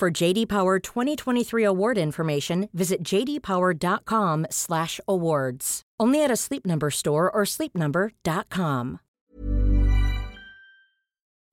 For JD Power 2023 award information, visit jdpower.com/awards. Only at a Sleep Number store or sleepnumber.com.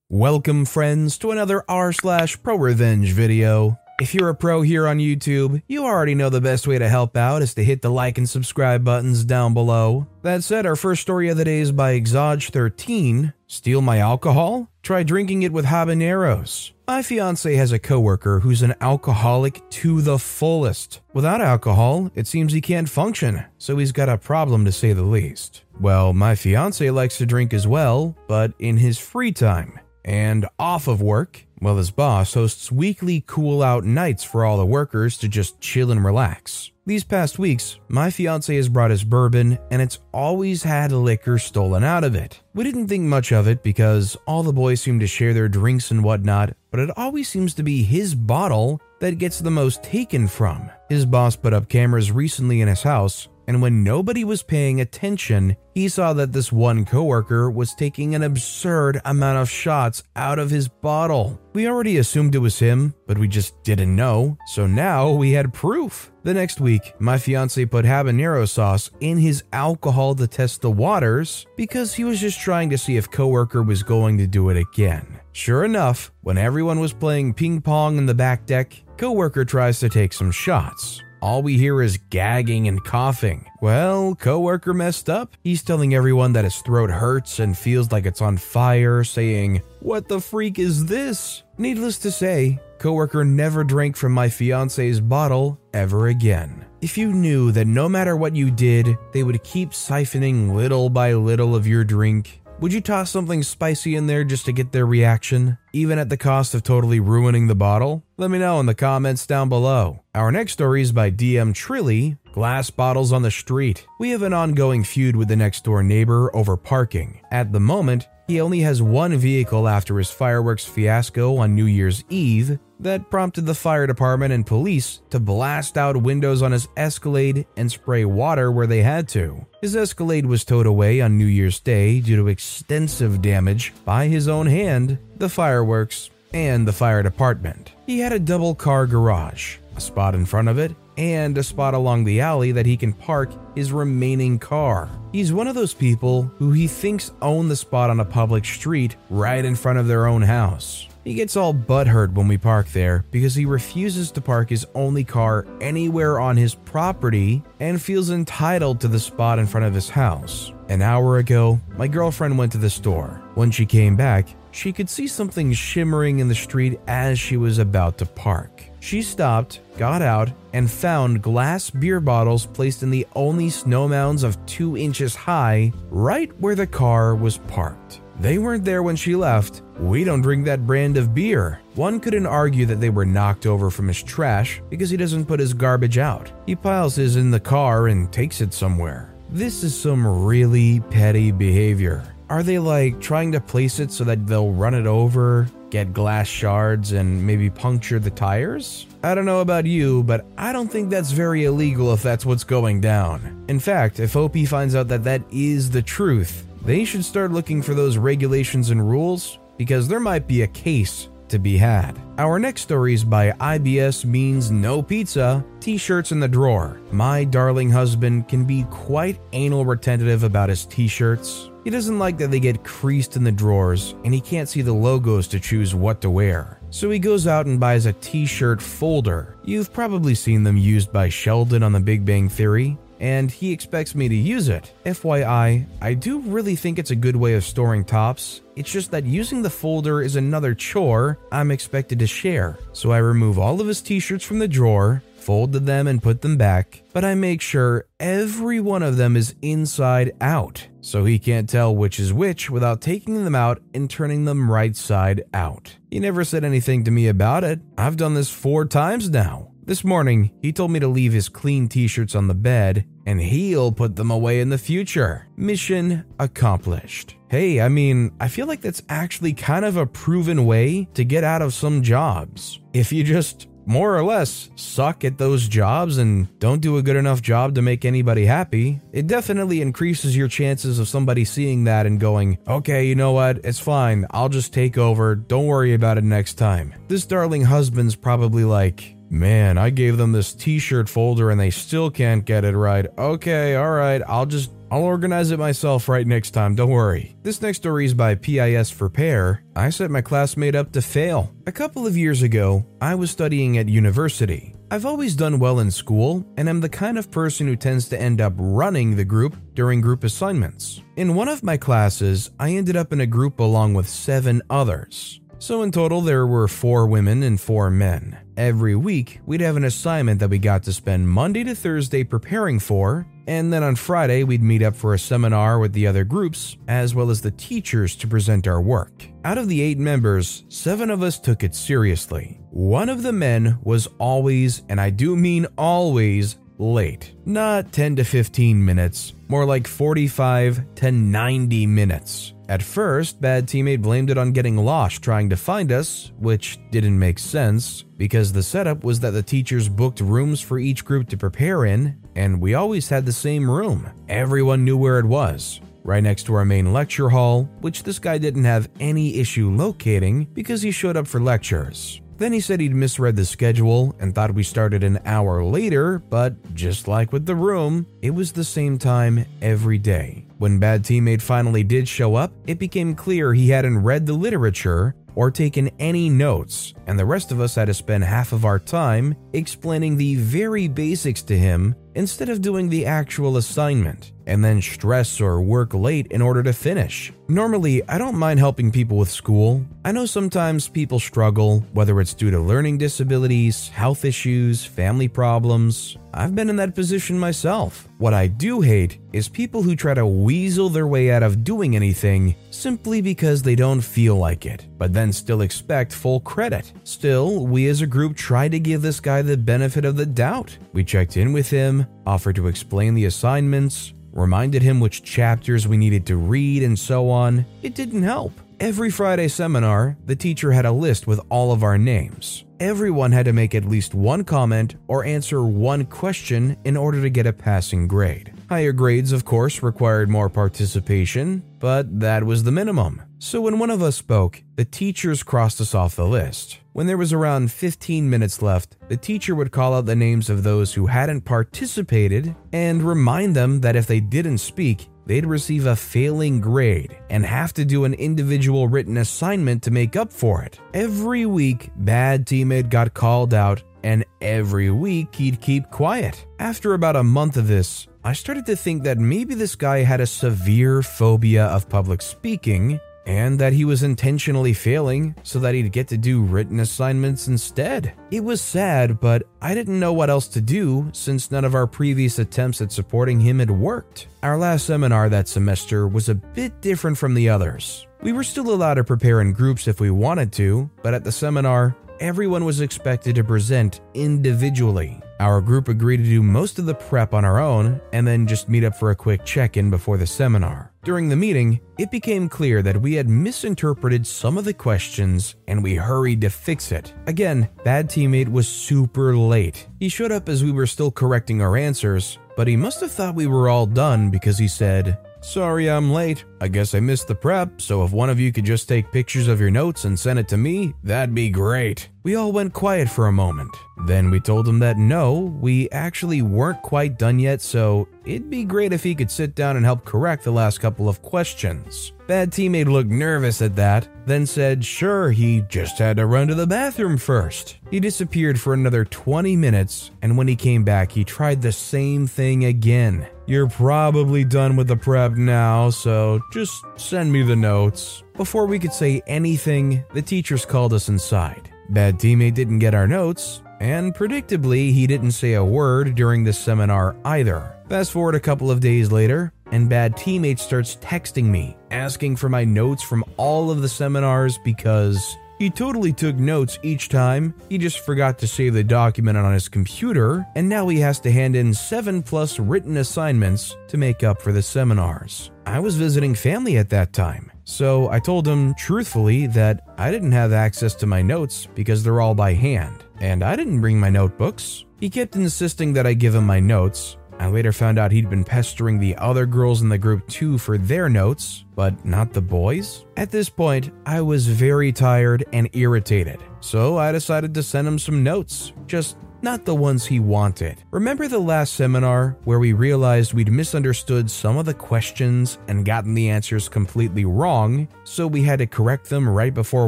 Welcome, friends, to another r slash pro revenge video. If you're a pro here on YouTube, you already know the best way to help out is to hit the like and subscribe buttons down below. That said, our first story of the day is by Exoj13. Steal my alcohol? Try drinking it with habaneros. My fiance has a coworker who's an alcoholic to the fullest. Without alcohol, it seems he can't function, so he's got a problem to say the least. Well, my fiance likes to drink as well, but in his free time. And off of work, well, his boss hosts weekly cool out nights for all the workers to just chill and relax. These past weeks, my fiance has brought us bourbon and it's always had liquor stolen out of it. We didn't think much of it because all the boys seem to share their drinks and whatnot, but it always seems to be his bottle that gets the most taken from. His boss put up cameras recently in his house and when nobody was paying attention, he saw that this one coworker was taking an absurd amount of shots out of his bottle. We already assumed it was him, but we just didn't know, so now we had proof. The next week, my fiance put habanero sauce in his alcohol to test the waters because he was just trying to see if coworker was going to do it again. Sure enough, when everyone was playing ping pong in the back deck, coworker tries to take some shots. All we hear is gagging and coughing. Well, coworker messed up. He's telling everyone that his throat hurts and feels like it's on fire, saying, "What the freak is this?" Needless to say, coworker never drank from my fiance's bottle ever again. If you knew that no matter what you did, they would keep siphoning little by little of your drink, would you toss something spicy in there just to get their reaction, even at the cost of totally ruining the bottle? Let me know in the comments down below. Our next story is by DM Trilly Glass Bottles on the Street. We have an ongoing feud with the next door neighbor over parking. At the moment, he only has one vehicle after his fireworks fiasco on New Year's Eve that prompted the fire department and police to blast out windows on his Escalade and spray water where they had to. His Escalade was towed away on New Year's Day due to extensive damage by his own hand, the fireworks, and the fire department. He had a double car garage, a spot in front of it, and a spot along the alley that he can park his remaining car. He's one of those people who he thinks own the spot on a public street right in front of their own house. He gets all butthurt when we park there because he refuses to park his only car anywhere on his property and feels entitled to the spot in front of his house. An hour ago, my girlfriend went to the store. When she came back, she could see something shimmering in the street as she was about to park. She stopped, got out, and found glass beer bottles placed in the only snow mounds of 2 inches high right where the car was parked. They weren't there when she left. We don't drink that brand of beer. One couldn't argue that they were knocked over from his trash because he doesn't put his garbage out. He piles his in the car and takes it somewhere. This is some really petty behavior. Are they like trying to place it so that they'll run it over, get glass shards, and maybe puncture the tires? I don't know about you, but I don't think that's very illegal if that's what's going down. In fact, if OP finds out that that is the truth, they should start looking for those regulations and rules because there might be a case to be had. Our next story is by IBS Means No Pizza T shirts in the drawer. My darling husband can be quite anal retentive about his t shirts. He doesn't like that they get creased in the drawers, and he can't see the logos to choose what to wear. So he goes out and buys a t shirt folder. You've probably seen them used by Sheldon on The Big Bang Theory. And he expects me to use it. FYI, I do really think it's a good way of storing tops. It's just that using the folder is another chore I'm expected to share. So I remove all of his t shirts from the drawer, fold them and put them back, but I make sure every one of them is inside out, so he can't tell which is which without taking them out and turning them right side out. He never said anything to me about it. I've done this four times now. This morning, he told me to leave his clean t shirts on the bed and he'll put them away in the future. Mission accomplished. Hey, I mean, I feel like that's actually kind of a proven way to get out of some jobs. If you just more or less suck at those jobs and don't do a good enough job to make anybody happy, it definitely increases your chances of somebody seeing that and going, okay, you know what, it's fine, I'll just take over, don't worry about it next time. This darling husband's probably like, Man, I gave them this t shirt folder and they still can't get it right. Okay, alright, I'll just I'll organize it myself right next time, don't worry. This next story is by PIS for Pair. I set my classmate up to fail. A couple of years ago, I was studying at university. I've always done well in school, and I'm the kind of person who tends to end up running the group during group assignments. In one of my classes, I ended up in a group along with seven others. So, in total, there were four women and four men. Every week, we'd have an assignment that we got to spend Monday to Thursday preparing for, and then on Friday, we'd meet up for a seminar with the other groups, as well as the teachers to present our work. Out of the eight members, seven of us took it seriously. One of the men was always, and I do mean always, late. Not 10 to 15 minutes, more like 45 to 90 minutes. At first, Bad Teammate blamed it on getting lost trying to find us, which didn't make sense, because the setup was that the teachers booked rooms for each group to prepare in, and we always had the same room. Everyone knew where it was, right next to our main lecture hall, which this guy didn't have any issue locating because he showed up for lectures. Then he said he'd misread the schedule and thought we started an hour later, but just like with the room, it was the same time every day. When Bad Teammate finally did show up, it became clear he hadn't read the literature or taken any notes, and the rest of us had to spend half of our time explaining the very basics to him instead of doing the actual assignment, and then stress or work late in order to finish. Normally, I don't mind helping people with school. I know sometimes people struggle, whether it's due to learning disabilities, health issues, family problems. I've been in that position myself. What I do hate is people who try to weasel their way out of doing anything simply because they don't feel like it, but then still expect full credit. Still, we as a group tried to give this guy the benefit of the doubt. We checked in with him, offered to explain the assignments, reminded him which chapters we needed to read, and so on. It didn't help. Every Friday seminar, the teacher had a list with all of our names. Everyone had to make at least one comment or answer one question in order to get a passing grade. Higher grades, of course, required more participation, but that was the minimum. So when one of us spoke, the teachers crossed us off the list. When there was around 15 minutes left, the teacher would call out the names of those who hadn't participated and remind them that if they didn't speak, they'd receive a failing grade and have to do an individual written assignment to make up for it. Every week, Bad Teammate got called out, and every week he'd keep quiet. After about a month of this, I started to think that maybe this guy had a severe phobia of public speaking and that he was intentionally failing so that he'd get to do written assignments instead. It was sad, but I didn't know what else to do since none of our previous attempts at supporting him had worked. Our last seminar that semester was a bit different from the others. We were still allowed to prepare in groups if we wanted to, but at the seminar, everyone was expected to present individually. Our group agreed to do most of the prep on our own and then just meet up for a quick check in before the seminar. During the meeting, it became clear that we had misinterpreted some of the questions and we hurried to fix it. Again, Bad Teammate was super late. He showed up as we were still correcting our answers, but he must have thought we were all done because he said, Sorry I'm late. I guess I missed the prep, so if one of you could just take pictures of your notes and send it to me, that'd be great. We all went quiet for a moment. Then we told him that no, we actually weren't quite done yet, so it'd be great if he could sit down and help correct the last couple of questions. Bad teammate looked nervous at that, then said sure, he just had to run to the bathroom first. He disappeared for another 20 minutes, and when he came back, he tried the same thing again. You're probably done with the prep now, so just send me the notes. Before we could say anything, the teachers called us inside. Bad teammate didn't get our notes, and predictably, he didn't say a word during the seminar either. Fast forward a couple of days later, and bad teammate starts texting me, asking for my notes from all of the seminars because he totally took notes each time. He just forgot to save the document on his computer, and now he has to hand in 7 plus written assignments to make up for the seminars. I was visiting family at that time, so I told him truthfully that I didn't have access to my notes because they're all by hand, and I didn't bring my notebooks. He kept insisting that I give him my notes, I later found out he'd been pestering the other girls in the group too for their notes, but not the boys. At this point, I was very tired and irritated, so I decided to send him some notes, just not the ones he wanted. Remember the last seminar where we realized we'd misunderstood some of the questions and gotten the answers completely wrong, so we had to correct them right before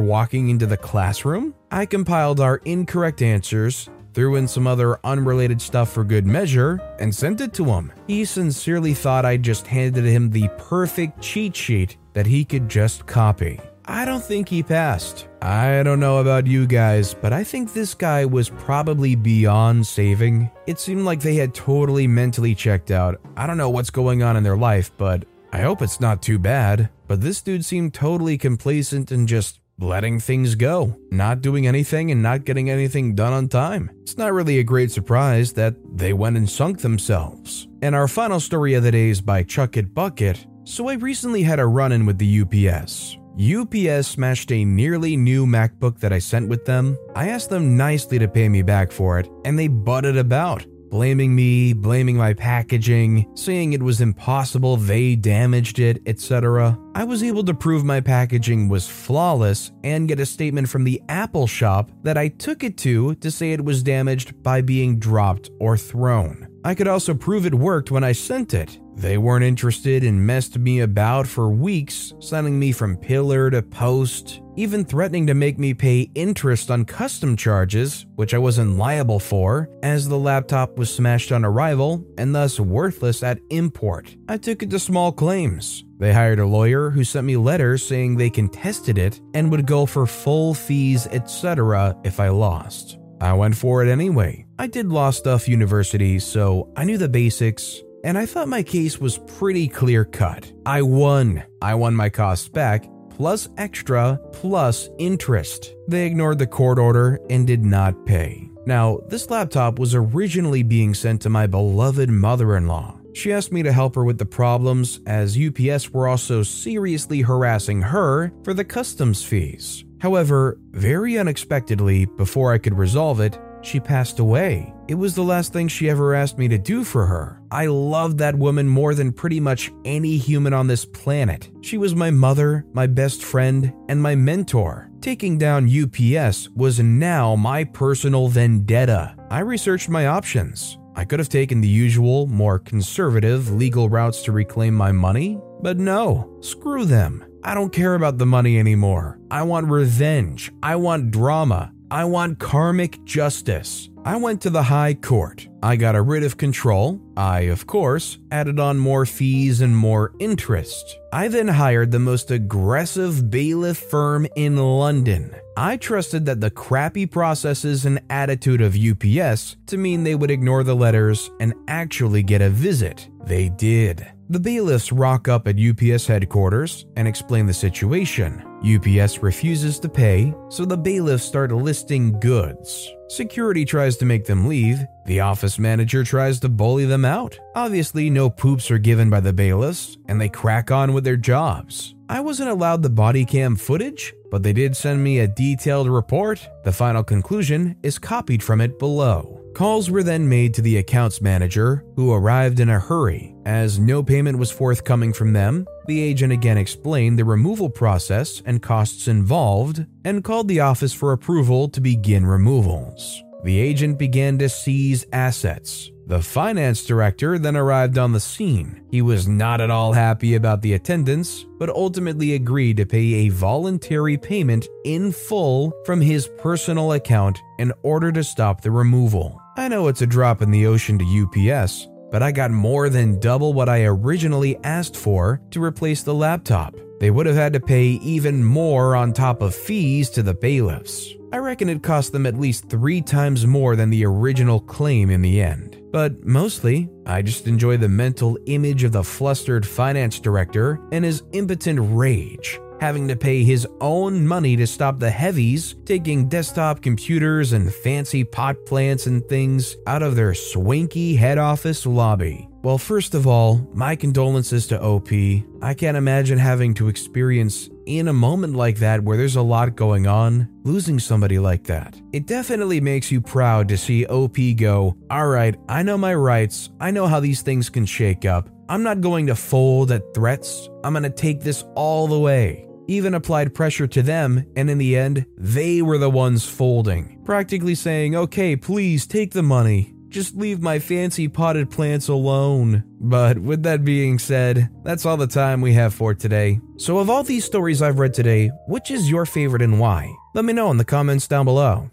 walking into the classroom? I compiled our incorrect answers threw in some other unrelated stuff for good measure, and sent it to him. He sincerely thought I just handed him the perfect cheat sheet that he could just copy. I don't think he passed. I don't know about you guys, but I think this guy was probably beyond saving. It seemed like they had totally mentally checked out. I don't know what's going on in their life, but I hope it's not too bad. But this dude seemed totally complacent and just letting things go, not doing anything and not getting anything done on time. It's not really a great surprise that they went and sunk themselves. And our final story of the day is by Chuck It Bucket. So I recently had a run in with the UPS. UPS smashed a nearly new MacBook that I sent with them. I asked them nicely to pay me back for it, and they butted about blaming me, blaming my packaging, saying it was impossible they damaged it, etc. I was able to prove my packaging was flawless and get a statement from the Apple shop that I took it to to say it was damaged by being dropped or thrown. I could also prove it worked when I sent it. They weren't interested and messed me about for weeks, sending me from pillar to post, even threatening to make me pay interest on custom charges, which I wasn't liable for, as the laptop was smashed on arrival and thus worthless at import. I took it to small claims. They hired a lawyer who sent me letters saying they contested it and would go for full fees, etc., if I lost. I went for it anyway. I did Law Stuff University, so I knew the basics, and I thought my case was pretty clear cut. I won. I won my costs back, plus extra, plus interest. They ignored the court order and did not pay. Now, this laptop was originally being sent to my beloved mother in law. She asked me to help her with the problems, as UPS were also seriously harassing her for the customs fees. However, very unexpectedly, before I could resolve it, she passed away. It was the last thing she ever asked me to do for her. I loved that woman more than pretty much any human on this planet. She was my mother, my best friend, and my mentor. Taking down UPS was now my personal vendetta. I researched my options. I could have taken the usual, more conservative legal routes to reclaim my money, but no, screw them. I don't care about the money anymore. I want revenge. I want drama. I want karmic justice. I went to the High Court. I got a writ of control. I, of course, added on more fees and more interest. I then hired the most aggressive bailiff firm in London. I trusted that the crappy processes and attitude of UPS to mean they would ignore the letters and actually get a visit. They did. The bailiffs rock up at UPS headquarters and explain the situation. UPS refuses to pay, so the bailiffs start listing goods. Security tries to make them leave. The office manager tries to bully them out. Obviously, no poops are given by the bailiffs, and they crack on with their jobs. I wasn't allowed the body cam footage, but they did send me a detailed report. The final conclusion is copied from it below. Calls were then made to the accounts manager, who arrived in a hurry. As no payment was forthcoming from them, the agent again explained the removal process and costs involved and called the office for approval to begin removals. The agent began to seize assets. The finance director then arrived on the scene. He was not at all happy about the attendance, but ultimately agreed to pay a voluntary payment in full from his personal account in order to stop the removal. I know it's a drop in the ocean to UPS, but I got more than double what I originally asked for to replace the laptop. They would have had to pay even more on top of fees to the bailiffs. I reckon it cost them at least three times more than the original claim in the end. But mostly, I just enjoy the mental image of the flustered finance director and his impotent rage, having to pay his own money to stop the heavies taking desktop computers and fancy pot plants and things out of their swanky head office lobby. Well, first of all, my condolences to OP. I can't imagine having to experience in a moment like that where there's a lot going on, losing somebody like that. It definitely makes you proud to see OP go, Alright, I know my rights, I know how these things can shake up. I'm not going to fold at threats, I'm going to take this all the way. Even applied pressure to them, and in the end, they were the ones folding, practically saying, Okay, please take the money. Just leave my fancy potted plants alone. But with that being said, that's all the time we have for today. So, of all these stories I've read today, which is your favorite and why? Let me know in the comments down below.